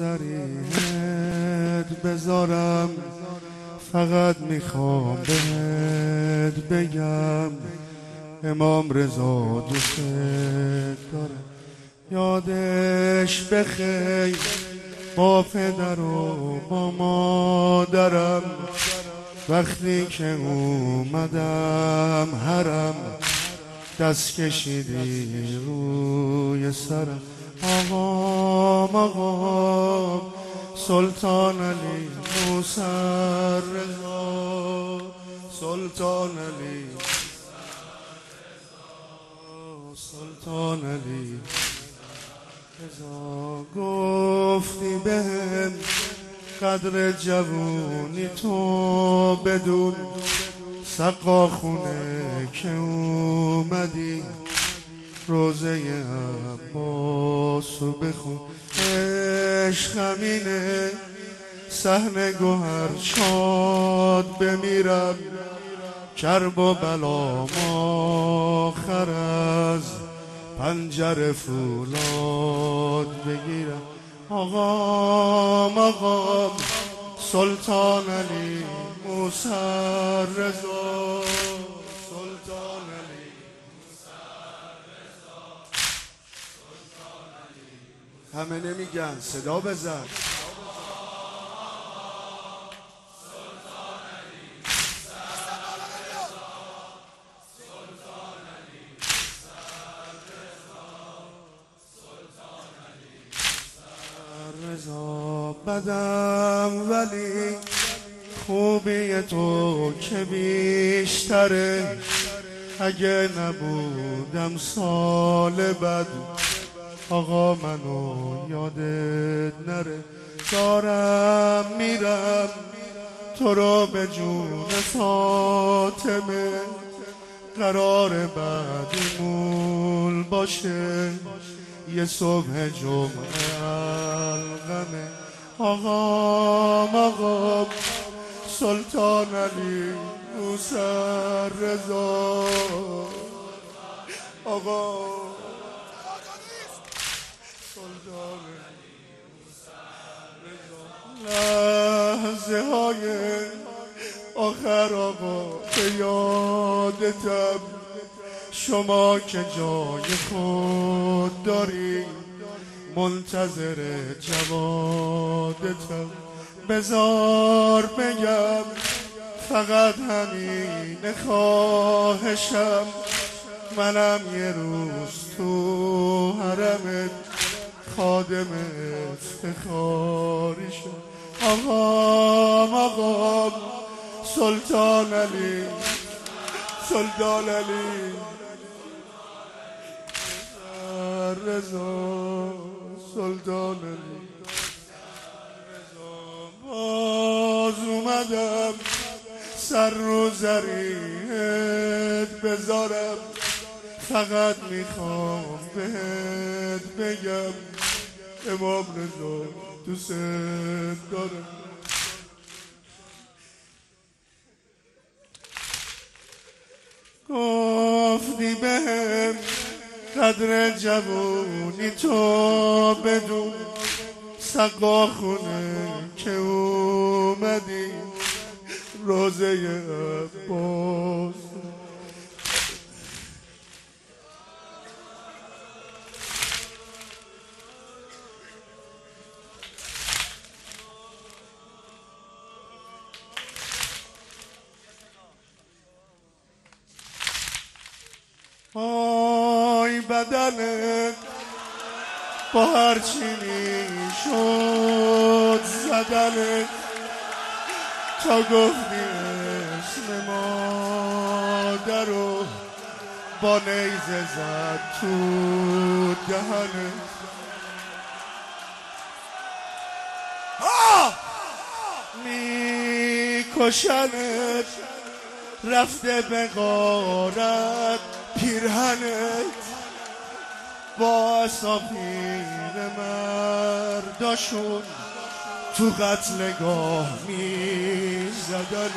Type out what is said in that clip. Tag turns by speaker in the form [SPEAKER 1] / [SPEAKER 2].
[SPEAKER 1] علیت بذارم. فقط می‌خوام بهت بگم امام رضا دوست دارم یادش بخیر با پدر و با مادرم. وقتی که اومدم حرم دست کشیدی روی سرم. آقام آقام سلطان علی موسر رضا سلطان علی سلطان علی رضا. گفتی بهم قدر جوونی تو بدون سقا خونه که اومدی. روزه عباسو بخون. عشق همینه. سحن گوهر شاد بمیرم. کرب و بلا آخر از پنجر فولاد بگیرم. آقام آقام سلطان علی موسر رضا. همه نمیگن. صدا بزن. بدم ولی خوبی تو که بیشتره. اگه نبودم سال بد آقا منو یادت نره. دارم میرم. تو رو به جون فاطمه. قرار بعدیمون باشه. یه صبح جمعه الغمه. آقام آقام سلطان علی موسر رضا. آقا. سلطان لحظه های آخر آقا به یادتم. شما که جای خود داری منتظر جوادتم. بزار بگم فقط همین خواهشم. منم یه روز تو خادم افتخاری شد آقام آقام سلطان علی. سلطان علی. رضا سلطان علی. باز اومدم سر رو زریت بذارم. فقط می‌خوام بهت بگم امام رضا دوست دارم گفتی بهم قدر جوونی تو بدون سقا خونه که اومدی. روزه عباس. آی بدنت با هرچی شد زدنت تا گفتی اسم مادر رو با نیزه زد تو دهنت میکشنت. رفته به غارت. پیرهنت با اساپیر مرداشون تو قتلگاه می زدنت